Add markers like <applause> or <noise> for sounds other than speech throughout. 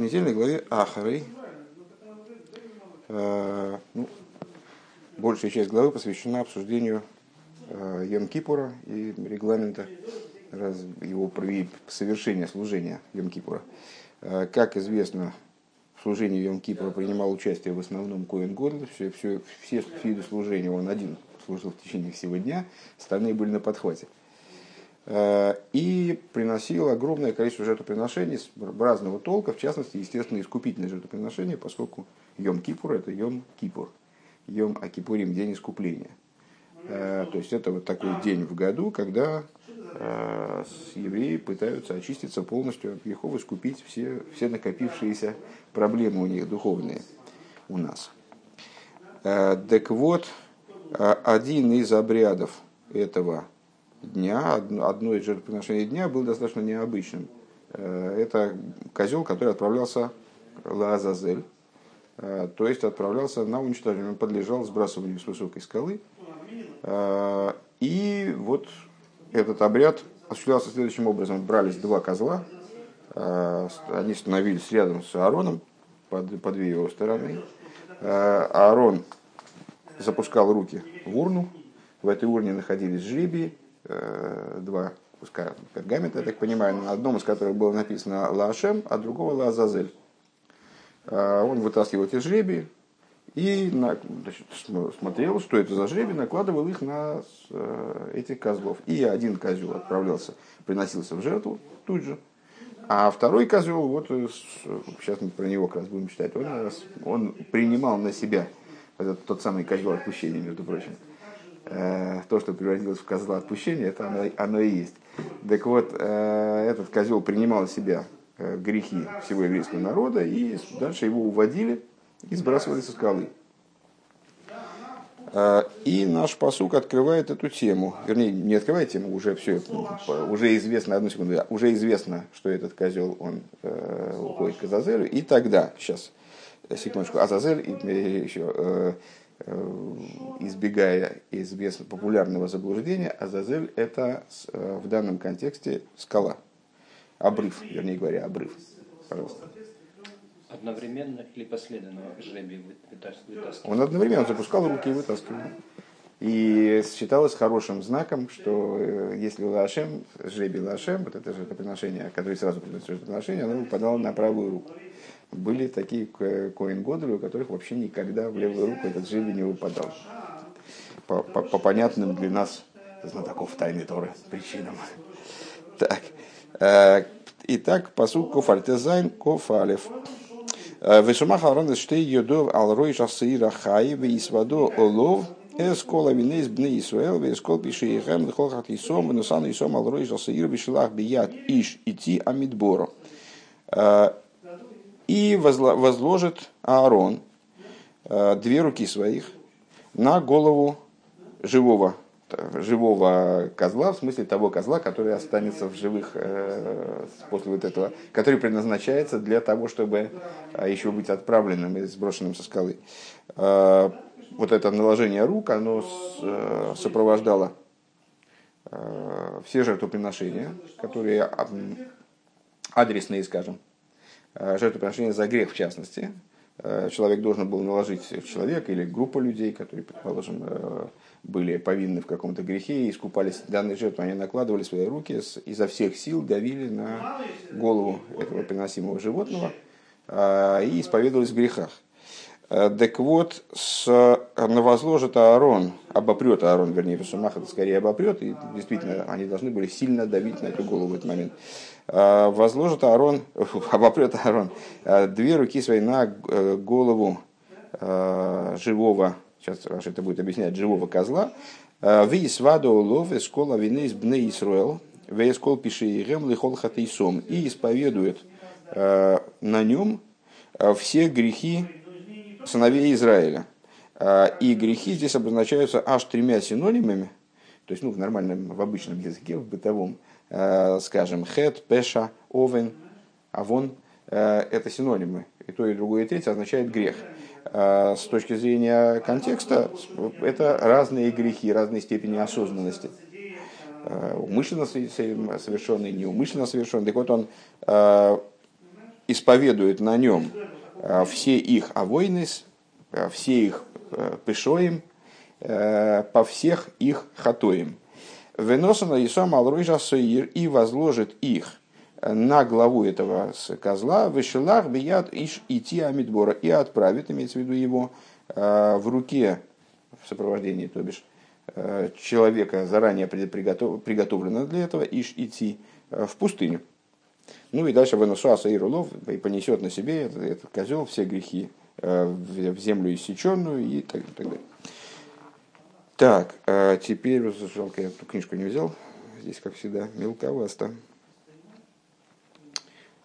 недельной главе Ахарей э, ну, большая часть главы посвящена обсуждению э, Йом-Кипура и регламента раз, его совершения служения Йом-Кипура. Э, как известно, в служении Йом-Кипура принимал участие в основном Коэн Годль, все, все, все виды служения он один служил в течение всего дня, остальные были на подхвате. Э, и приносил огромное количество жертвоприношений разного толка, в частности, естественно, искупительные жертвоприношения, поскольку Йом Кипур – это Йом Кипур, Йом Акипурим – день искупления. Э, то есть это вот такой день в году, когда э, евреи пытаются очиститься полностью от грехов, искупить все, все накопившиеся проблемы у них духовные у нас. Так вот, один из обрядов этого дня, одно из жертвоприношений дня был достаточно необычным. Э, это козел, который отправлялся Лазазель, э, то есть отправлялся на уничтожение, он подлежал сбрасыванию с высокой скалы. Э, и вот этот обряд осуществлялся следующим образом. Брались два козла, они становились рядом с Аароном, под, по две его стороны. Аарон запускал руки в урну, в этой урне находились жребии, два куска пергамента, я так понимаю, на одном из которых было написано Лашем, а другого Лазазель. Э, он вытаскивал эти жребии и значит, смотрел, что это за жребий, накладывал их на э, этих козлов. И один козел отправлялся, приносился в жертву тут же, а второй козел, вот сейчас мы про него как раз будем читать, он, он принимал на себя этот тот самый козел отпущения, между прочим. Э, то, что превратилось в козла отпущения, это оно, оно и есть. Так вот, э, этот козел принимал в себя э, грехи всего еврейского народа, и дальше его уводили и сбрасывали со скалы. И наш посук открывает эту тему, вернее, не открывает тему, уже все, уже известно, одну секунду, уже известно, что этот козел, он уходит к Азазелю, и тогда, сейчас, секундочку, Азазель, и еще, Э, избегая известно популярного заблуждения, Азазель это э, в данном контексте скала, обрыв, вернее говоря, обрыв. Пожалуйста. Одновременно или последовательно жребий вытаскивал? Он одновременно запускал руки и вытаскивал. И считалось хорошим знаком, что э, если Лашем, жребий Лашем, вот это же это приношение, которое сразу приносит приношение, оно выпадало на правую руку были такие коин у которых вообще никогда в левую руку этот жребий не выпадал. По, по, по понятным для нас знатоков тайны Торы причинам. Так. Э, итак, посуд кофальтезайн кофалев. Э, Вешумах Арон штей йодов ал рой шасыира хай вейсвадо олов эскола винейс бны Исраэл вейскол пиши ихем дхол хат исом венусан исом ал рой шасыира вишилах бият иш ити амидборо. И возложит Аарон э, две руки своих на голову живого, живого козла, в смысле того козла, который останется в живых э, после вот этого, который предназначается для того, чтобы э, еще быть отправленным и сброшенным со скалы. Вот это наложение рук, оно сопровождало все жертвоприношения, которые адресные, скажем, жертвоприношение за грех в частности. Э, человек должен был наложить человека или группа людей, которые, предположим, э, были повинны в каком-то грехе и искупались данной жертвы, они накладывали свои руки изо всех сил, давили на голову этого приносимого животного и исповедовались в грехах. Так вот, с, возложит Аарон, обопрет Аарон, вернее, Русумах это скорее обопрет, и действительно они должны были сильно давить на эту голову в этот момент. Э, возложит Аарон, <laughs> обопрет Аарон, э, две руки свои на э, голову живого, сейчас это будет объяснять, живого козла, Вис ваду улов из школа вины из бны Исруэл, вейскол пиши ирем лихол хатейсом, и исповедует на нем все грехи сыновей Израиля. И грехи здесь обозначаются аж тремя синонимами, то есть ну, в нормальном, в обычном языке, в бытовом – Э, скажем, хет, пеша, овен, авон, э, это синонимы. И то, и другое, и третье означает грех. С точки зрения контекста, это разные грехи, разные степени осознанности. Умышленно совершенный, неумышленно совершенный. Так вот он исповедует на нем все их авойнес, все их пешоим, по всех их хатоим. Веносана Исом Алройжа Соир и возложит их на главу этого козла, вышелах бияд иш идти амидбора, и отправит, имеется в виду его, в руке, в сопровождении, то бишь, человека, заранее приготовленного для этого, иш идти в пустыню. Ну и дальше Венесуаса и Рулов и понесет на себе этот, этот козел все грехи в землю иссеченную и так, так далее. Так, а теперь, жалко, я эту книжку не взял. Здесь, как всегда, мелковасто.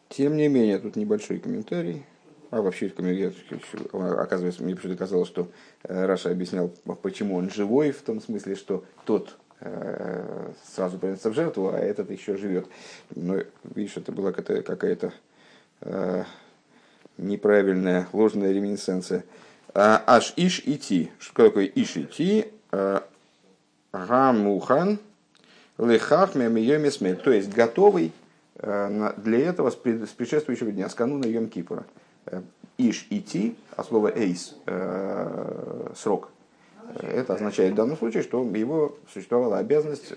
Тем не менее, тут небольшой комментарий. А вообще, оказывается, мне почему-то что э, Раша объяснял, почему он живой, в том смысле, что тот э, сразу приносится в жертву, а этот еще живет. Но, видишь, это была какая-то э, неправильная, ложная реминесценция. А, аж иш идти. Что такое иш идти? Гамухан лехах мемиемисмель. То есть готовый э, для этого с предшествующего дня, с кануна Йом Кипура. Э, иш идти, а слово эйс э, срок. Это означает в данном случае, что его существовала обязанность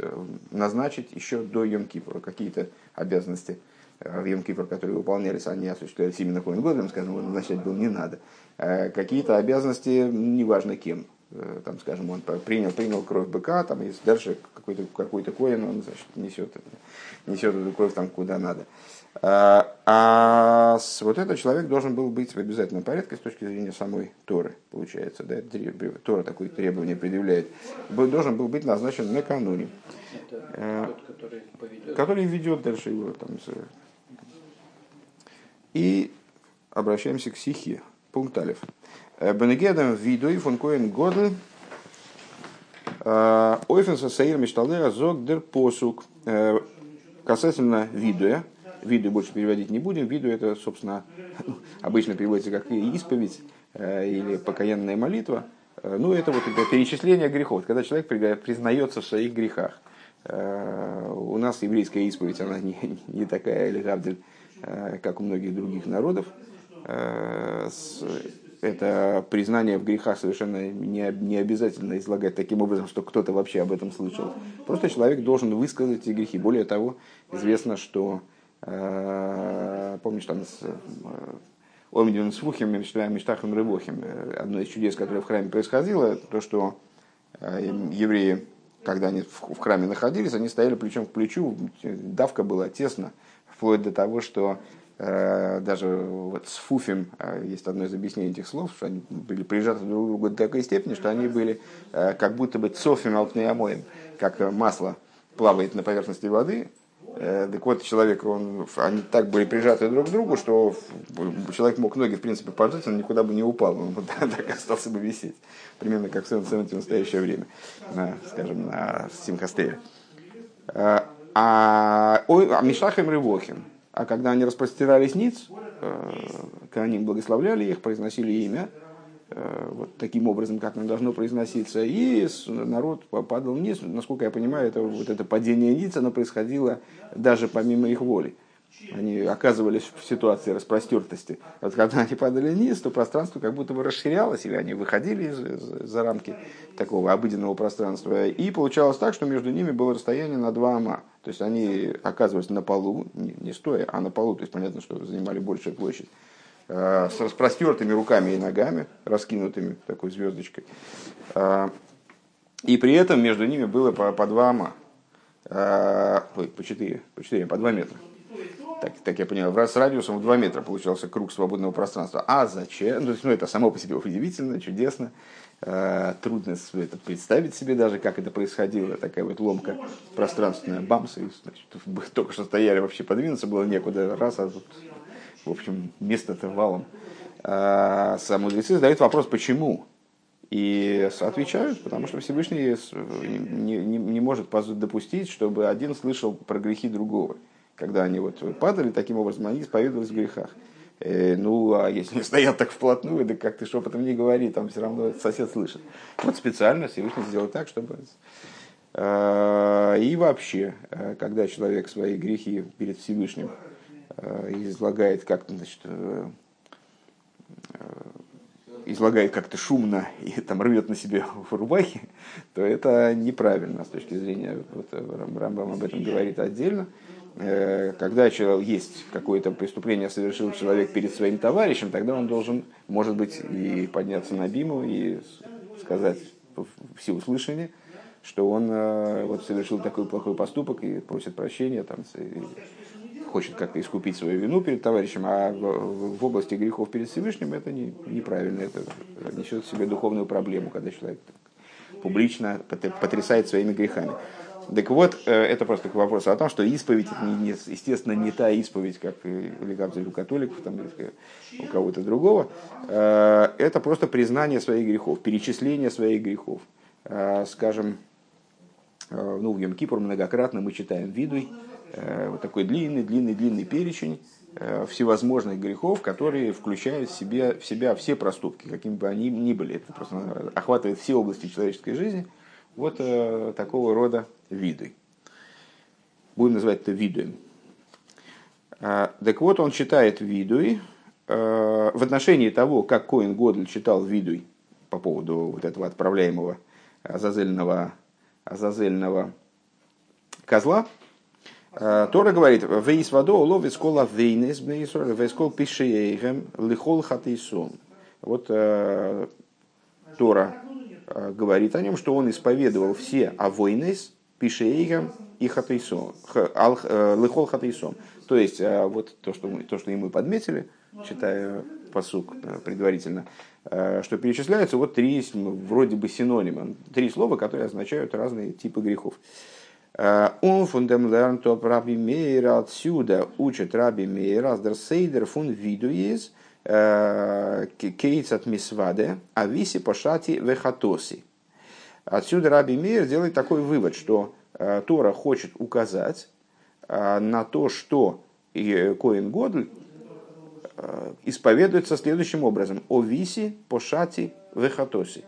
назначить еще до Йом Кипура какие-то обязанности в Йом которые выполнялись, они осуществлялись именно Коин Годом, скажем, его назначать было не надо. Какие-то обязанности, неважно кем, Э, там, скажем, он принял, принял кровь быка, там, и дальше какой-то какой коин он значит, несет, несет эту кровь там куда надо. А, а вот этот человек должен был быть в обязательном порядке с точки зрения самой Торы, получается. Да? Тора такое требование предъявляет. Должен был быть назначен накануне. Это а, тот, который поведет. Который ведет дальше его. Там, и обращаемся к Сихе. Пункт Алиф. Э, Бенегедом виду и фон Коэн Годл э, Ойфенса Саир Мишталера Зог Дер Посук. Э, касательно видуя, виду больше переводить не будем, виду это, собственно, <laughs> обычно переводится как исповедь или покаянная молитва. Ну, это вот это перечисление грехов, когда человек признается в своих грехах. У нас еврейская исповедь, она не, <laughs> не такая, или как у многих других народов это признание в грехах совершенно не, не обязательно излагать таким образом, что кто-то вообще об этом слышал. Просто человек должен высказать эти грехи. Более того, известно, что, э, помнишь, там с э, Омидин с Фухим, Миштахом Рыбохим, э, одно из чудес, которое в храме происходило, то, что э, евреи, когда они в, храме находились, они стояли плечом к плечу, давка была тесно, вплоть до того, что Э, даже вот с Фуфим э, есть одно из объяснений этих слов, что они были прижаты друг к другу до такой степени, что они были э, как будто бы цофим алпнеямоем, как масло плавает на поверхности воды. Так вот, человек, он, они так были прижаты друг к другу, что человек мог ноги, в принципе, поджать, он никуда бы не упал, он <laughs> так остался бы висеть. Примерно как в в настоящее время, на, скажем, на Симхастере. А, а Мишлахем Рывохим, а когда они распростирались ниц, э, когда они благословляли их, произносили имя, э, вот таким образом, как оно должно произноситься, и народ падал вниз. Насколько я понимаю, это, вот это падение ниц, оно происходило даже помимо их воли они оказывались в ситуации распростертости. Вот когда они падали вниз, то пространство как будто бы расширялось, или они выходили за рамки такого обыденного пространства. И получалось так, что между ними было расстояние на два ама. То есть они оказывались на полу, не, стоя, а на полу, то есть понятно, что занимали большую площадь, э, с распростертыми руками и ногами, раскинутыми такой звездочкой. Э, и при этом между ними было по, по два ама. Э, ой, по четыре, по четыре, по два метра так, так я понимаю, с радиусом в 2 метра получался круг свободного пространства. А зачем? Ну, ну это само по себе удивительно, чудесно. Э, трудно это представить себе даже, как это происходило. Такая вот ломка пространственная, бамс. И, значит, <laughs> только что стояли, вообще подвинуться было некуда. Раз, а тут, в общем, место-то валом. А мудрецы задают вопрос, почему? И отвечают, потому что Всевышний не, не, не может допустить, чтобы один слышал про грехи другого когда они вот падали, таким образом они исповедовались в грехах. Э, ну, а если стоят так вплотную, да как ты шепотом не говори, там все равно сосед слышит. Вот специально Всевышний сделал так, чтобы... Э, и вообще, э, когда человек свои грехи перед Всевышним излагает как значит, излагает как-то шумно и там рвет на себе в рубахе, то это неправильно с точки зрения, вот Рамбам об этом говорит отдельно. Когда человек, есть какое-то преступление совершил человек перед своим товарищем, тогда он должен, может быть, и подняться на биму и сказать всеуслышание, что он э, вот, совершил такой плохой поступок и просит прощения, там, хочет как-то искупить свою вину перед товарищем, а в, области грехов перед Всевышним это не, неправильно, это несет в себе духовную проблему, когда человек публично потрясает своими грехами. Так вот, э, это просто к вопросу о том, что исповедь, не, естественно, не та исповедь, как или у католиков там, у кого-то другого. Э, это просто признание своих грехов, перечисление своих грехов. Скажем, Э, ну, в Йом-Кипур многократно мы читаем видуй, э, вот такой длинный, длинный, длинный перечень э, всевозможных грехов, которые включают в, себе, в себя все проступки, какими бы они ни были. Это просто охватывает все области человеческой жизни. Вот такого рода виды. Будем называть это видуем. Так вот, он читает видуй в отношении того, как Коин Годль читал видуй по поводу вот этого отправляемого азазельного азазельного козла, э, Тора говорит, «Вейс водо ловит скола вейнес бнеисор, вейскол пишеейгем лихол хатейсон». Вот э, Тора э, говорит о нем, что он исповедовал все авойнес, пишеейгем и хатейсон, лихол хатейсон. То есть, вот то, что мы, то, что и мы подметили, читая посук предварительно, что перечисляются вот три вроде бы синонима, три слова, которые означают разные типы грехов. Он фундем лерн топ раби мейра отсюда учит раби мейра сейдер фун виду из э, кейц от мисваде ависи пошати вехатоси. Отсюда раби мейр делает такой вывод, что э, Тора хочет указать на то, что Коин Годль Э, исповедуется следующим образом. О виси, пошати, вехатоси.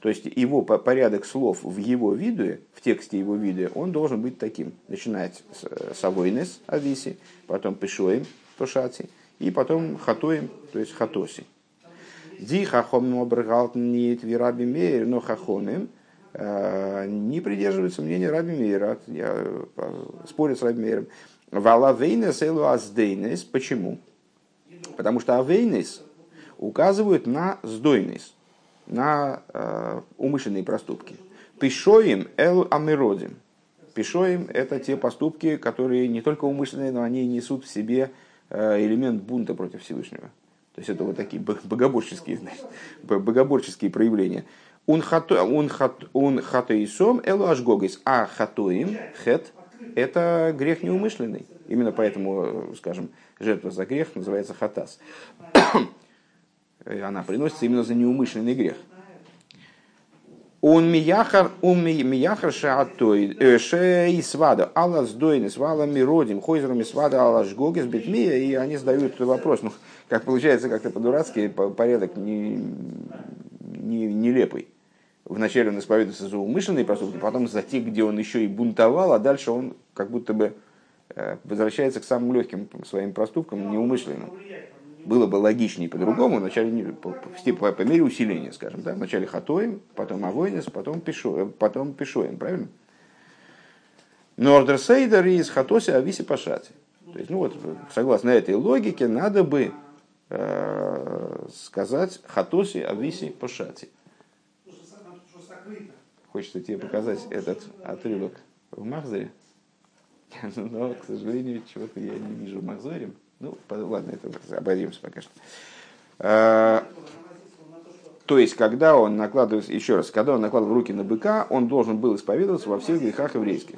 То есть его порядок слов в его виде, в тексте его виде, он должен быть таким. Начинать с авойнес, ависи, потом пишоем, пошати, и потом хатоем, то есть хатоси. Ди хахомим обргалтн нет вираби мейр, но хахомим э, не придерживаются мнения Раби Мейра, я э, спорю с Раби Мейром. Вала вейнес элу аздейнес. Почему? Потому что авейнес указывают на сдойнес, на э, умышленные проступки. Пишоим эл амиродим. Пишоим – это те поступки, которые не только умышленные, но они несут в себе э, элемент бунта против Всевышнего. То есть это вот такие богоборческие, значит, богоборческие проявления. Он хатоисом элу ашгогис, а хатоим, хет, это грех неумышленный. Именно поэтому, э, скажем, жертва за грех называется хатас. Она приносится именно за неумышленный грех. Он мияхар, он мияхар шаатой, э, шей свада, алла сдойны, свала миродим, хойзерами свада, алла жгогис, битмия, и они задают вопрос, ну, как получается, как-то по-дурацки, порядок не, не, нелепый. Вначале он исповедуется за умышленные проступки, потом за те, где он еще и бунтовал, а дальше он как будто бы возвращается к самым легким своим проступкам, неумышленным. Было бы логичнее по-другому, вначале по, по, по мере усиления, скажем, да, вначале хатоем, потом авойнес, потом, пишу, э, потом пишоем, правильно? Нордер сейдер из хатоси ависи пашати. То есть, ну вот, согласно этой логике, надо бы э, сказать хатоси ависи пашати. Хочется тебе показать этот отрывок в Махзаре. <laughs> Но, к сожалению, чего-то я не вижу в Махзоре. Ну, ладно, это обойдемся пока что. А, то есть, когда он накладывает, еще раз, когда он накладывал руки на быка, он должен был исповедоваться во всех грехах еврейских.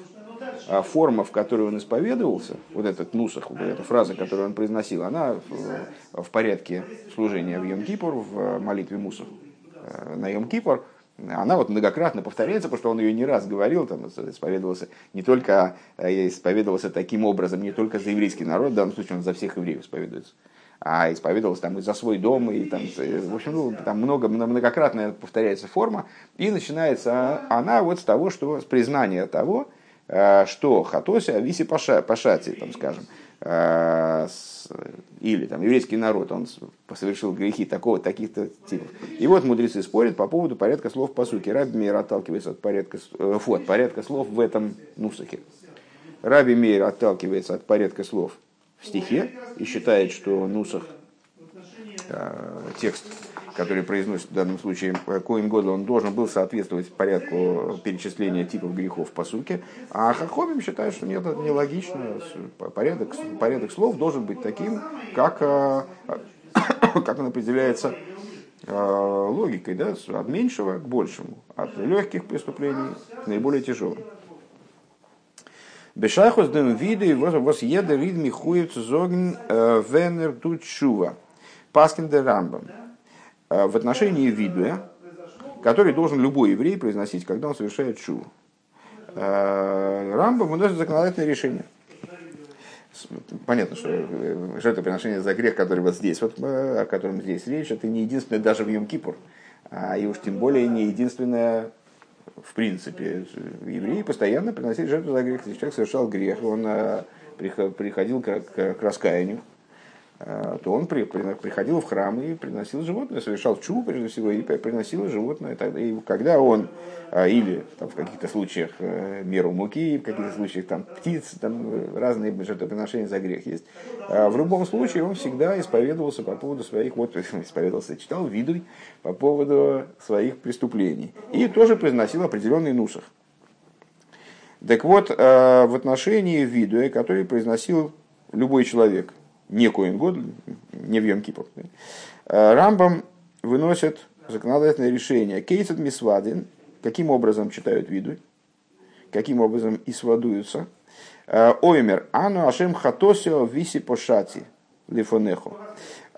А форма, в которой он исповедовался, вот этот нусах, вот эта фраза, которую он произносил, она в, в порядке служения в Йом-Кипур, в молитве Мусов э, на Йом-Кипур, она вот многократно повторяется, потому что он ее не раз говорил, там, исповедовался не только, э, исповедовался таким образом, не только за еврейский народ, в данном случае он за всех евреев исповедуется, а исповедовался там и за свой дом, и там, в общем, ну, там много, многократно повторяется форма, и начинается она вот с того, что, с признания того, э, что хатося виси пашати, там, скажем, э, или там еврейский народ, он совершил грехи такого, таких-то типов. И вот мудрецы спорят по поводу порядка слов по сути. Раби Мейер отталкивается от порядка, э, фу, от порядка слов в этом нусахе. Раби Мейер отталкивается от порядка слов в стихе и считает, что нусах, э, текст который произносит в данном случае Коин Годл, он должен был соответствовать порядку перечисления типов грехов по суке, а Хахомим считает, что нет, это нелогично. Порядок, порядок слов должен быть таким, как, э, <coughs> как он определяется э, логикой, да, от меньшего к большему, от легких преступлений к наиболее тяжелым. Бешайхус дем виды вас еда рид михуев зогн э, венер тут шува. Паскин де рамбам. Э, в отношении видуя, который должен любой еврей произносить, когда он совершает шуву. Э, Рамба выносит законодательное решение. Понятно, что э, жертвоприношение за грех, который вот здесь, вот, о котором здесь речь, это не единственное даже в Йом-Кипур, а и уж тем более не единственное в принципе. Евреи постоянно приносили жертву за грех. Если человек совершал грех, он приходил к раскаянию, Э, то он при, при, приходил в храм и приносил животное, совершал чу прежде всего и приносил животное. И когда он, э, или там, в каких-то случаях э, меру муки, в каких-то случаях там, птиц, там, разные жертвоприношения за грех есть, в любом случае он всегда исповедовался по поводу своих, вот <laughs> исповедовался, читал видуй по поводу своих преступлений. И тоже произносил определенный нусах. Так вот, в отношении видуя, который произносил любой человек – не Коин Год, не в Йом Кипр. Э, Рамбам выносит законодательное решение. Кейсет Мисвадин, каким образом читают виду, каким образом и. Э, Оймер, ану ашем хатосио виси пошати лифонеху.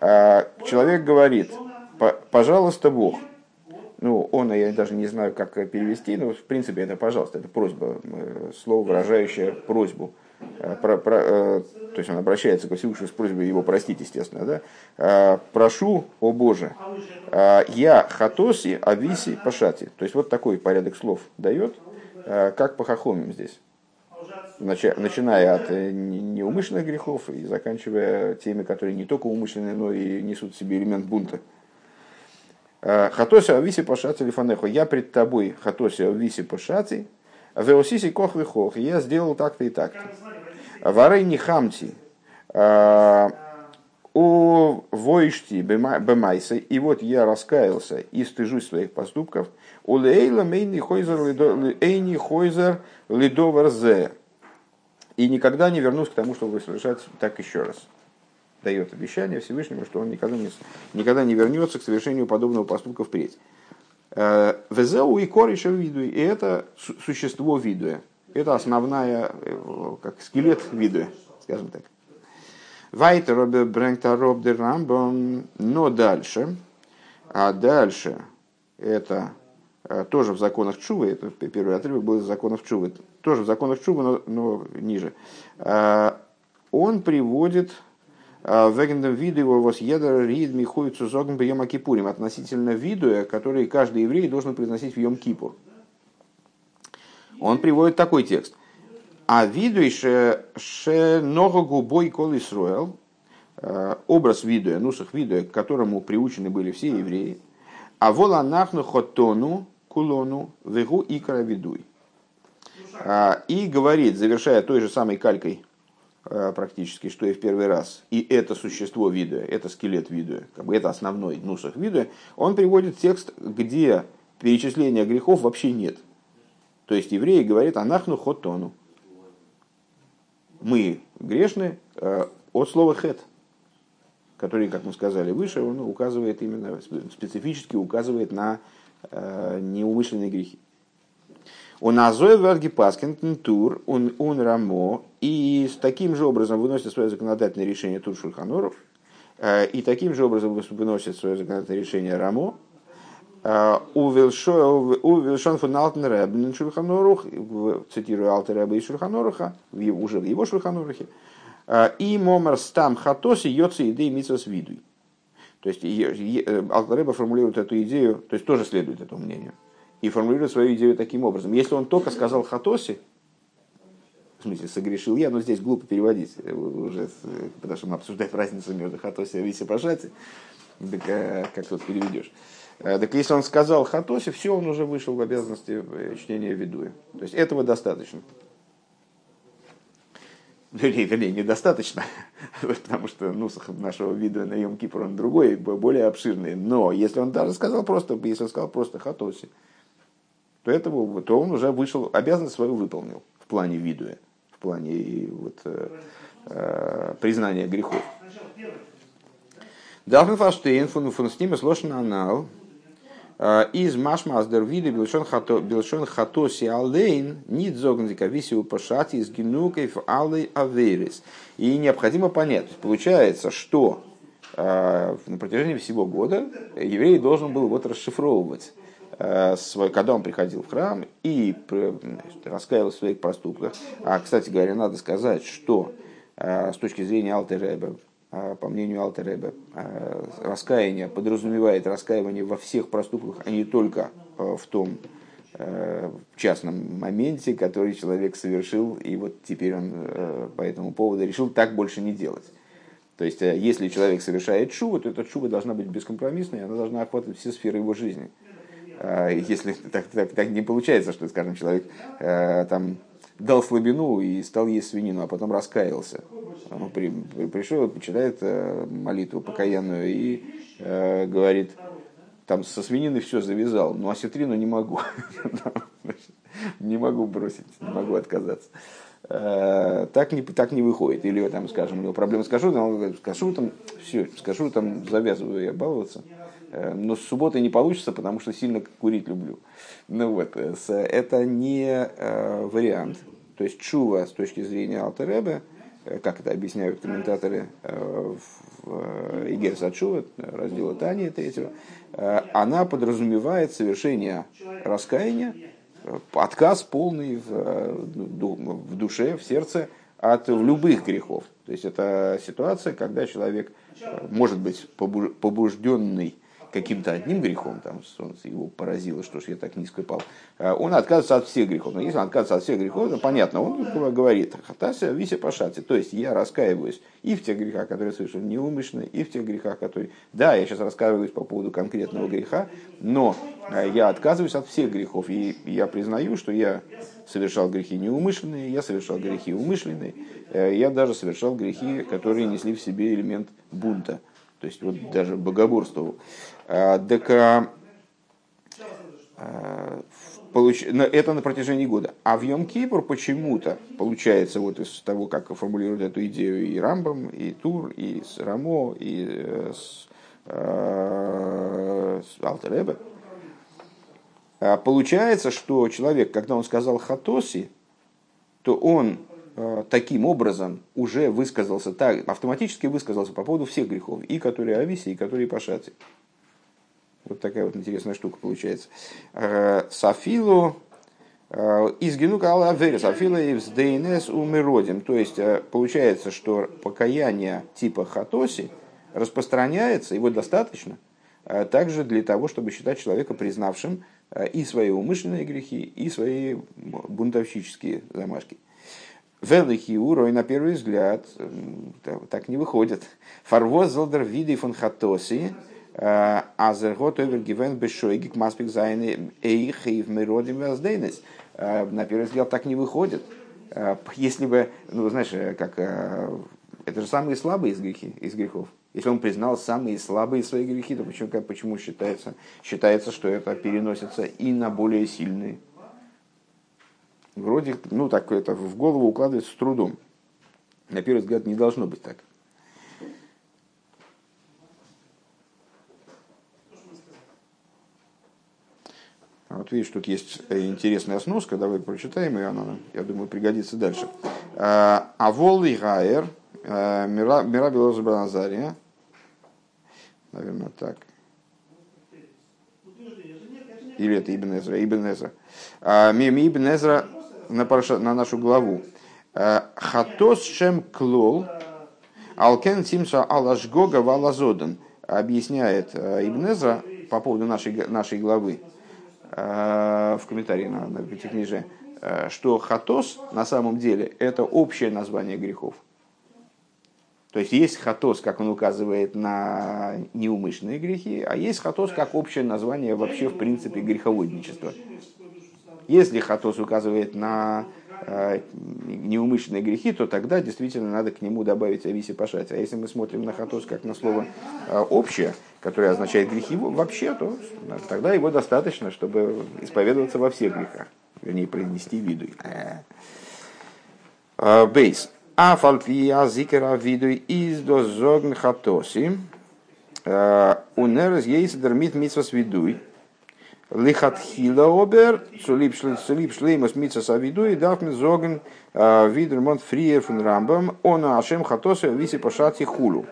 Э, человек говорит, пожалуйста, Бог, ну, он, я даже не знаю, как перевести, но в принципе это пожалуйста, это просьба, слово, выражающее просьбу про, про, э, то есть он обращается к Всевышнему с просьбой его простить, естественно, да? Э, прошу, о Боже, я хатоси, ависи, пашати. То есть вот такой порядок слов дает, как по хахомим здесь. Начиная от неумышленных грехов и заканчивая теми, которые не только умышленные, но и несут в себе элемент бунта. Хатоси ависи пашати лифанеху. Я пред тобой хатоси ависи пашати, Веосиси кох вихох. Я сделал так-то и так-то. Варей не хамти. А, у воишти бемайса. И вот я раскаялся и стыжусь своих поступков. У лейла мейни хойзер лидовар зе. И никогда не вернусь к тому, чтобы совершать так еще раз дает обещание Всевышнему, что он никогда не, никогда не вернется к совершению подобного поступка впредь. Э, Везеу и кориша виду, и это существо виду. Это основная, э, как скелет виду, скажем так. Вайтер брэнгта роб рамбом, но дальше, а дальше это э, тоже в законах Чувы, это первый отрывок был из законов Чувы, тоже в законах Чувы, но, но ниже. Он приводит Вегендом виду его вас едер рид михует сузогн бьем Кипурим относительно виду, который каждый еврей должен произносить в Йом Кипур. Он приводит такой текст. А виду ше много губой кол Исруэл, э, образ виду, нусах виду, к которому приучены были все евреи, а вола нахну хотону кулону вегу икра видуй. А, и говорит, завершая той же самой калькой Э, практически, что и в первый раз, и это существо вида, это скелет вида, как бы это основной нусах вида, он приводит текст, где перечисления грехов вообще нет. То есть евреи говорят «анахну хотону». Мы грешны э, от слова «хет», который, как мы сказали выше, он указывает именно, специфически указывает на э, неумышленные грехи. Он азой варги паскин тур, он он рамо, и с таким же образом выносит свое законодательное решение тур шульханоров, э, и таким же образом выносит свое законодательное решение рамо, э, у Вилшон фон Алтен Рэбнен Шульханорух, цитирую Алтер Рэба и Шульханоруха, уже в его Шульханорухе, э, и Момар Стам Хатоси Йоци Идей Митсос Видуй. То есть Алтер Рэба формулирует эту идею, то есть тоже следует этому мнению – и формулирует свою идею таким образом. Если он только сказал хатоси, в смысле, согрешил я, но здесь глупо переводить, уже, потому что мы обсуждаем разницу между Хатоси и Виси Пашати, так как тут переведешь. Так если он сказал Хатоси, все, он уже вышел в обязанности чтения Ведуя. То есть этого достаточно вернее, вернее, недостаточно, <laughs> потому что нусах нашего вида на Йом Кипр он другой, более обширный. Но если он даже сказал просто, если он сказал просто хатоси, то, этого, то он уже вышел, обязанность свою выполнил в плане видуя, в плане вот, э, э, признания грехов. Дахн фаштейн фун фун с ними сложен анал, Э, из машмас дер виде билшон хатоси алейн нит зогнзика висиу пашати из генуков алей аверис. И необходимо понять, получается, что э, на протяжении всего года еврей должен был вот расшифровывать э, свой, когда он приходил в храм и раскаивал в своих проступках. А, кстати говоря, надо сказать, что с точки зрения Алтереба, а, по мнению Алтереба, раскаяние подразумевает раскаивание во всех проступках, а не только в том частном моменте, который человек совершил, и вот теперь он по этому поводу решил так больше не делать. То есть, если человек совершает шубу, то эта шуба должна быть бескомпромиссной, она должна охватывать все сферы его жизни. Если так, так, так не получается, что, скажем, человек там дал слабину и стал есть свинину, а потом раскаялся. Он при, при, пришел, почитает э, молитву покаянную и э, говорит, там со свинины все завязал, но осетрину не могу. <laughs> Не могу бросить, не могу отказаться. Э, так не, так не выходит. Или, там, скажем, у него проблемы с кашрутом, он говорит, с кашрутом, все, с кашрутом завязываю я баловаться. Э, но с субботой не получится, потому что сильно курить люблю. Ну вот, это не вариант. То есть чува с точки зрения Алтеребе, Э, как это объясняют комментаторы э, в э, Игер Сачува, раздела Тани третьего, она подразумевает совершение раскаяния, отказ полный в душе, в сердце от любых грехов. То есть это ситуация, когда человек может быть побужденный каким-то одним грехом, там солнце его поразило, что ж я так низко пал, а он отказывается от всех грехов. Но если он отказывается от всех грехов, то понятно, он говорит, хатася висе пашати, то есть я раскаиваюсь и в тех грехах, которые совершил неумышленно, и в тех грехах, которые... Да, я сейчас раскаиваюсь по поводу конкретного греха, но а, я отказываюсь от всех грехов, и я признаю, что я совершал грехи неумышленные, я совершал грехи умышленные, э, я даже совершал грехи, которые несли в себе элемент бунта то есть вот даже богоборствовал. А, так а, а, получ... это на протяжении года. А в Йом Кипр почему-то получается вот из того, как формулируют эту идею и Рамбам, и Тур, и Рамо, и э, с, э, с Алтеребе, получается, что человек, когда он сказал Хатоси, то он Э, таким образом уже высказался, так, автоматически высказался по поводу всех грехов, и которые Ависи, и которые Пашати. Вот такая вот интересная штука получается. Э, Сафилу э, из генука Алла Аверис, Сафила и ДНС умиродим. То есть получается, что покаяние типа Хатоси распространяется, его достаточно, также для того, чтобы считать человека признавшим и свои умышленные грехи, и свои бунтовщические замашки. Великий урой, на первый взгляд, так не выходит. Фарвоз золдер види фон хатоси, э, азергот овер гивен бешойгик маспик зайны эйх и в миродим воздейнес. Э, на первый взгляд так не выходит. Э, если бы, ну, знаешь, как это же самые слабые из, грехи, из грехов. Если он признал самые слабые свои грехи, то почему, почему считается, считается, что это переносится и на более сильные? вроде, ну так это в голову укладывается с трудом. На первый взгляд не должно быть так. Вот видишь, тут есть интересная сноска, давай прочитаем, и она, я думаю, пригодится дальше. А, а волы Гайер, а, Мира Белоза наверное, так. Или это Ибн Эзра, Ибн Эзра. А, Мим Ибн Эзра на, на нашу главу. Э, Хатос шем клол, алкен тимса алашгога валазодан, объясняет э, Ибнезра по поводу нашей, нашей главы э, в комментарии на, на Пятикнижие. э, что хатос на самом деле это общее название грехов. То есть есть хатос, как он указывает на неумышленные грехи, а есть хатос как общее название вообще в принципе греховодничества. Если хатос указывает на э, неумышленные грехи, то тогда действительно надо к нему добавить ависи пашать. А если мы смотрим на хатос как на слово э, общее, которое означает грехи вообще, то тогда его достаточно, чтобы исповедоваться во всех грехах. Вернее, принести виду. Э, бейс. А фальпия зикера виду из до зогн хатоси. Унерс есть дермит митсвас видуй. Лихатхила обер, цулип шлеймус митсвас авидуй, дарф ми зогн видермонт фриер фун рамбам, он ашем хатоси виси пошати хулу.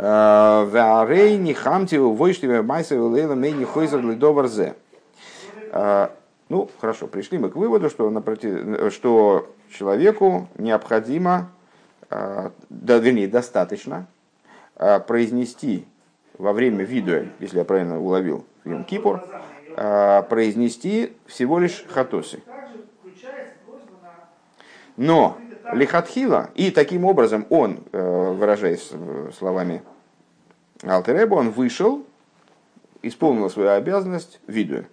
Варей не хамти войшли майса лейла мейни хойзер лидоварзе. Ну, хорошо, пришли мы к выводу, что, напротив, что человеку необходимо, а, да, вернее, достаточно а, произнести во время видео, если я правильно уловил, в Кипур, а, произнести всего лишь хатосы. Но лихатхила, и таким образом он, э, выражаясь словами Алтереба, он вышел, исполнил свою обязанность видео.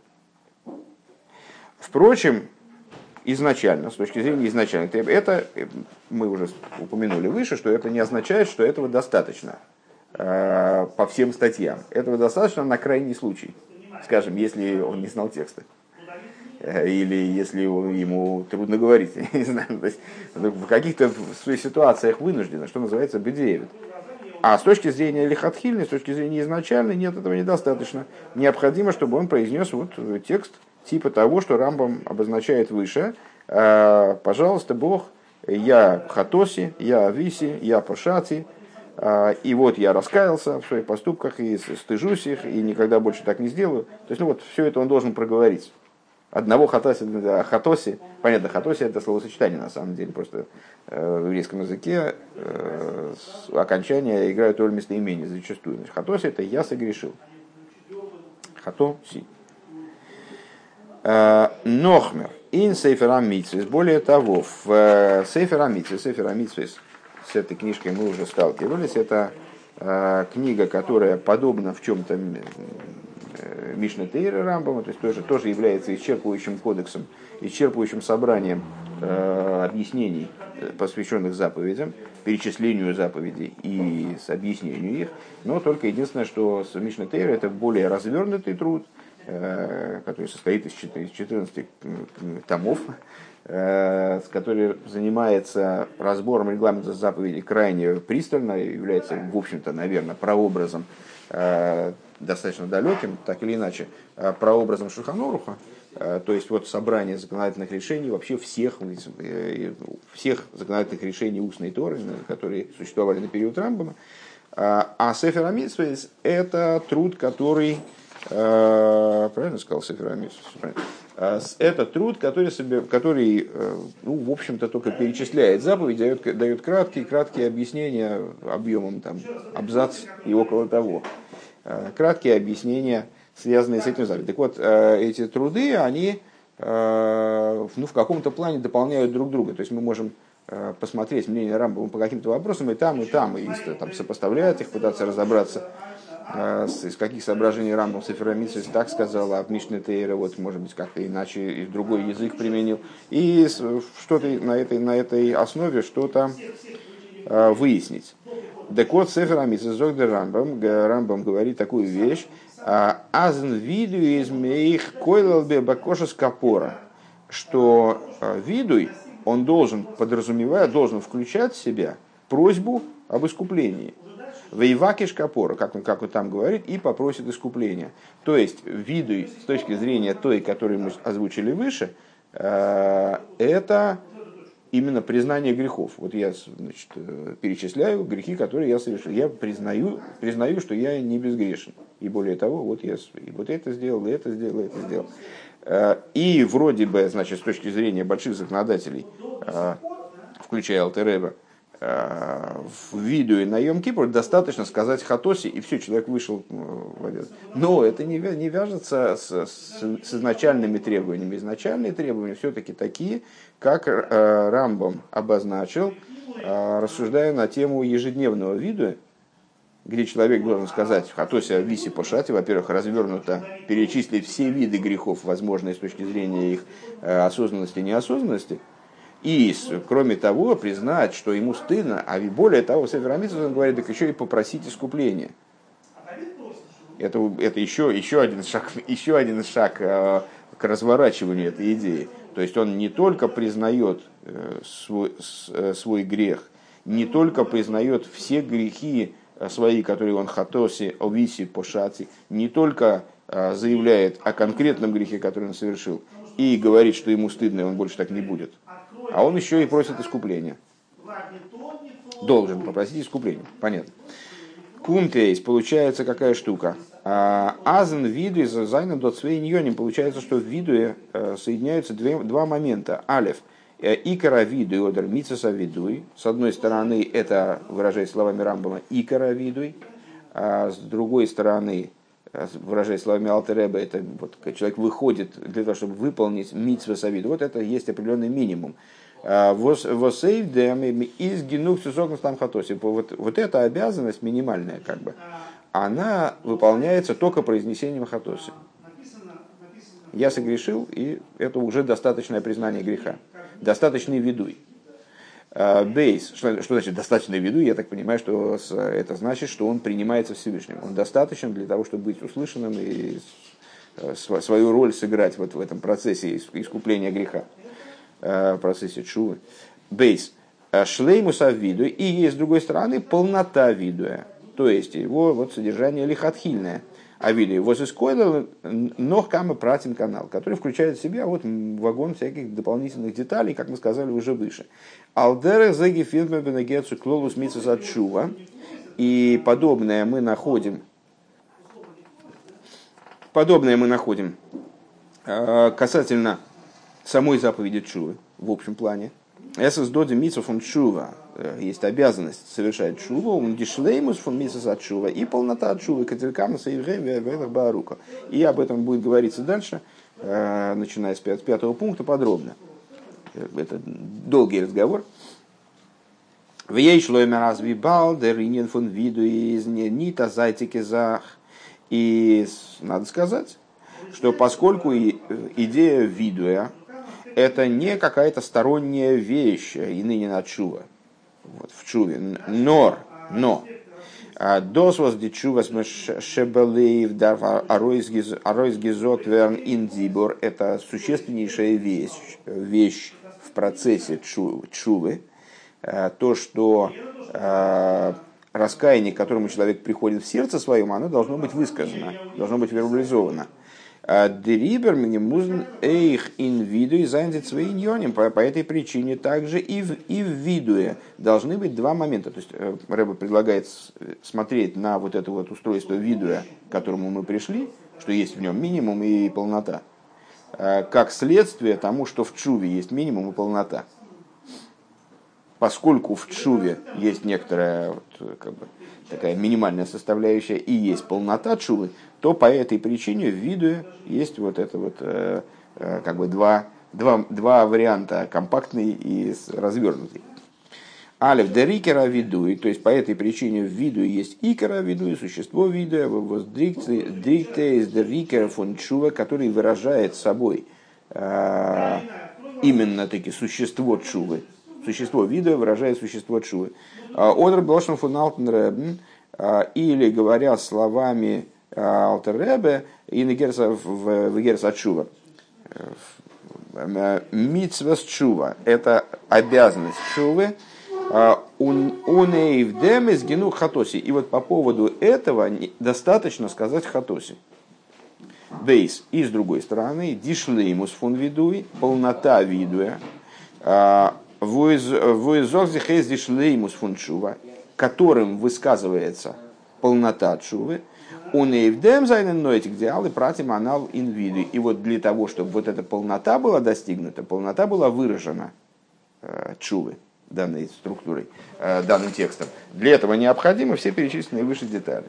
Впрочем, изначально, с точки зрения изначально, это, мы уже упомянули выше, что это не означает, что этого достаточно э, по всем статьям. Этого достаточно на крайний случай. Скажем, если он не знал текста. Э, или если ему трудно говорить, <laughs> не знаю, то есть в каких-то ситуациях вынуждено, что называется, бедеевит. А с точки зрения лихатхильной, с точки зрения изначальной, нет, этого недостаточно. Необходимо, чтобы он произнес вот текст, типа того, что Рамбам обозначает выше. «А, пожалуйста, Бог, я Хатоси, я Ависи, я Пашати, а, и вот я раскаялся в своих поступках и стыжусь их, и никогда больше так не сделаю. То есть, ну вот, все это он должен проговорить. Одного хатоси, хатоси, понятно, хатоси это словосочетание на самом деле, просто э, в еврейском языке э, окончания играют роль местоимения зачастую. Хатоси это я согрешил. Хатоси. Э, Нохмер. Ин Сейфер Амитсвис. Более того, в э, Сейфер Амитсвис, Сейфер Амитсвис, с этой книжкой мы уже сталкивались. Это книга, которая подобна в чем-то Мишна Тейра Рамбама, то есть тоже, тоже является исчерпывающим кодексом, исчерпывающим собранием э, объяснений, посвященных заповедям, перечислению заповедей и с объяснению их. Но только единственное, что Мишна Тейра это более развернутый труд, Э, который состоит из 14 томов, э, который занимается разбором регламента заповедей крайне пристально, является, в общем-то, наверное, прообразом э, достаточно далеким, так или иначе, прообразом Шуханоруха, то есть вот собрание законодательных решений вообще всех, всех законодательных решений устной Торы, которые существовали на период Рамбама. А Сефер Амитсвейс – это труд, который Э, правильно сказал Сеферамис? Э, это труд, который, который э, ну, в общем-то, только перечисляет заповедь, дает, дает краткие, краткие объяснения объемом там, абзац и около того. Краткие объяснения, связанные с этим заповедью. Так вот, эти труды, они ну, в каком-то плане дополняют друг друга. То есть мы можем посмотреть мнение Рамбова по каким-то вопросам и там, и там, и там, сопоставлять их, пытаться разобраться из каких соображений Рамбам Сеферамицис так сказал, а в Мишне Тейра вот, может быть, как-то иначе, и другой язык применил. И что-то на этой, на этой основе что-то выяснить. Так вот, Сеферамицис Зогдер Рамбам, Рамбам говорит такую вещь, а, Азн виду из моих койлалбе бакоша скапора, что видуй, он должен, подразумевая, должен включать в себя просьбу об искуплении – Вейвакиш капора, как он, как он там говорит, и попросит искупления. То есть, виду с точки зрения той, которую мы озвучили выше, э, это именно признание грехов. Вот я значит, э, перечисляю грехи, которые я совершил. Я признаю, признаю, что я не безгрешен. И более того, вот я и вот это сделал, и это сделал, и это сделал. Э, и вроде бы, значит, с точки зрения больших законодателей, включая Алтереба, э, в видео на Йом достаточно сказать Хатоси, и все, человек вышел э, в обед. Но это не, не вяжется с, с, с изначальными требованиями. Изначальные требования все-таки такие, как э, Рамбом обозначил, э, рассуждая на тему ежедневного вида, где человек должен сказать в Хатосе Виси Пошати, во-первых, развернуто перечислить все виды грехов, возможные с точки зрения их э, осознанности и неосознанности, и, кроме того, признать, что ему стыдно, а более того, в Северамитсу он говорит, так еще и попросить искупления. Это, это еще, еще, один шаг, <laughs> еще один шаг э, к разворачиванию этой идеи. То есть он не только признает э, свой, свой грех, не только признает все грехи свои, которые он хатоси, овиси, пошати, не только заявляет о конкретном грехе, который он совершил, и говорит, что ему стыдно, и он больше так не будет, а он еще и просит искупления. Должен попросить искупления. Понятно. Кумтейс, получается какая штука. А, Азен виду из зайном дот ньоним. Получается, что в виду э, соединяются две, два момента. Алев. Э, икара виду одер мицеса видуй. С одной стороны, это, выражаясь словами Рамбама, икара видуй. А с другой стороны, выражаясь словами Алтереба, это вот человек выходит для того, чтобы выполнить митсва савиду. Вот это есть определенный минимум. Дем из генух там хатоси. Вот, вот эта обязанность минимальная, как бы, она выполняется только произнесением хатоси. Я согрешил, и это уже достаточное признание греха. Достаточный видуй. Бейс, что, что значит достаточный виду, я так понимаю, что это значит, что он принимается Всевышним. Он достаточен для того, чтобы быть услышанным и э, свою роль сыграть вот в этом процессе искупления греха. Э, в процессе чувы. Бейс. Э, шлеймуса виду. И с другой стороны, полнота видуя. То есть его вот содержание лихотхильное. А виду вот из ног кама пратин канал, который включает в себя вот вагон всяких дополнительных деталей, как мы сказали уже выше. Алдера зеги фирма бенегецу клолус мицус чува. И подобное мы находим подобное мы находим э, касательно самой заповеди Чувы в общем плане. Эсэс доди митсу фон Чува. Э, есть обязанность совершать Чуву, он дишлеймус фон митсус от Чува и полнота от Чувы, катилькамаса и время Баарука. И об этом будет говориться дальше, э, начиная с пятого пункта подробно. Э, это долгий разговор. В ей шлойме разве бал, деринен фон виду из нита зайтики зах. И надо сказать, что поскольку идея видуя, это не какая-то сторонняя вещь, и ныне на чува. Вот, в чуве. Нор, но. А дос вас дичува шебелеев дарф аройсгизот верн индибор. Это существеннейшая вещь, вещь в процессе чувы. А, то, что а, раскаяние, к которому человек приходит в сердце своем, оно должно быть высказано, должно быть вербализовано. Дерибер музн эйх ин виду и занят своим. По этой причине также и в, и в видуе должны быть два момента. То есть э, Рэба предлагает смотреть на вот это вот устройство видуя, к которому мы пришли, что есть в нем минимум и полнота, э, как следствие тому, что в чуве есть минимум и полнота. Поскольку в чуве есть некоторая вот, как бы, такая минимальная составляющая и есть полнота чувы, то по этой причине в виду есть вот это вот э, э, как бы два, два, два варианта, компактный и развернутый. Алев дерикера виду, то есть по этой причине в виду есть икера виду, и существо виду, воздрикте из дерикера фон чува, который выражает собой э, именно таки существо чувы. Существо вида выражает существо чувы. Одер Блошен фон Алтен или говоря словами Алтерребе и Негерса в Герса Чува. Митсвас Чува – это обязанность Чувы. Унейвдем из гену хатоси. И вот по поводу этого достаточно сказать хатоси. Бейс. И с другой стороны, дишлеймус фун видуй, полнота видуя. Вуизогзихез дишлеймус фун чува, которым высказывается полнота чувы. Он и вдем зайнен нойтик диалы пратим анал инвиды. И вот для того, чтобы вот эта полнота была достигнута, полнота была выражена э, чувы, данной структурой, данным текстом. Для этого необходимы все перечисленные выше детали.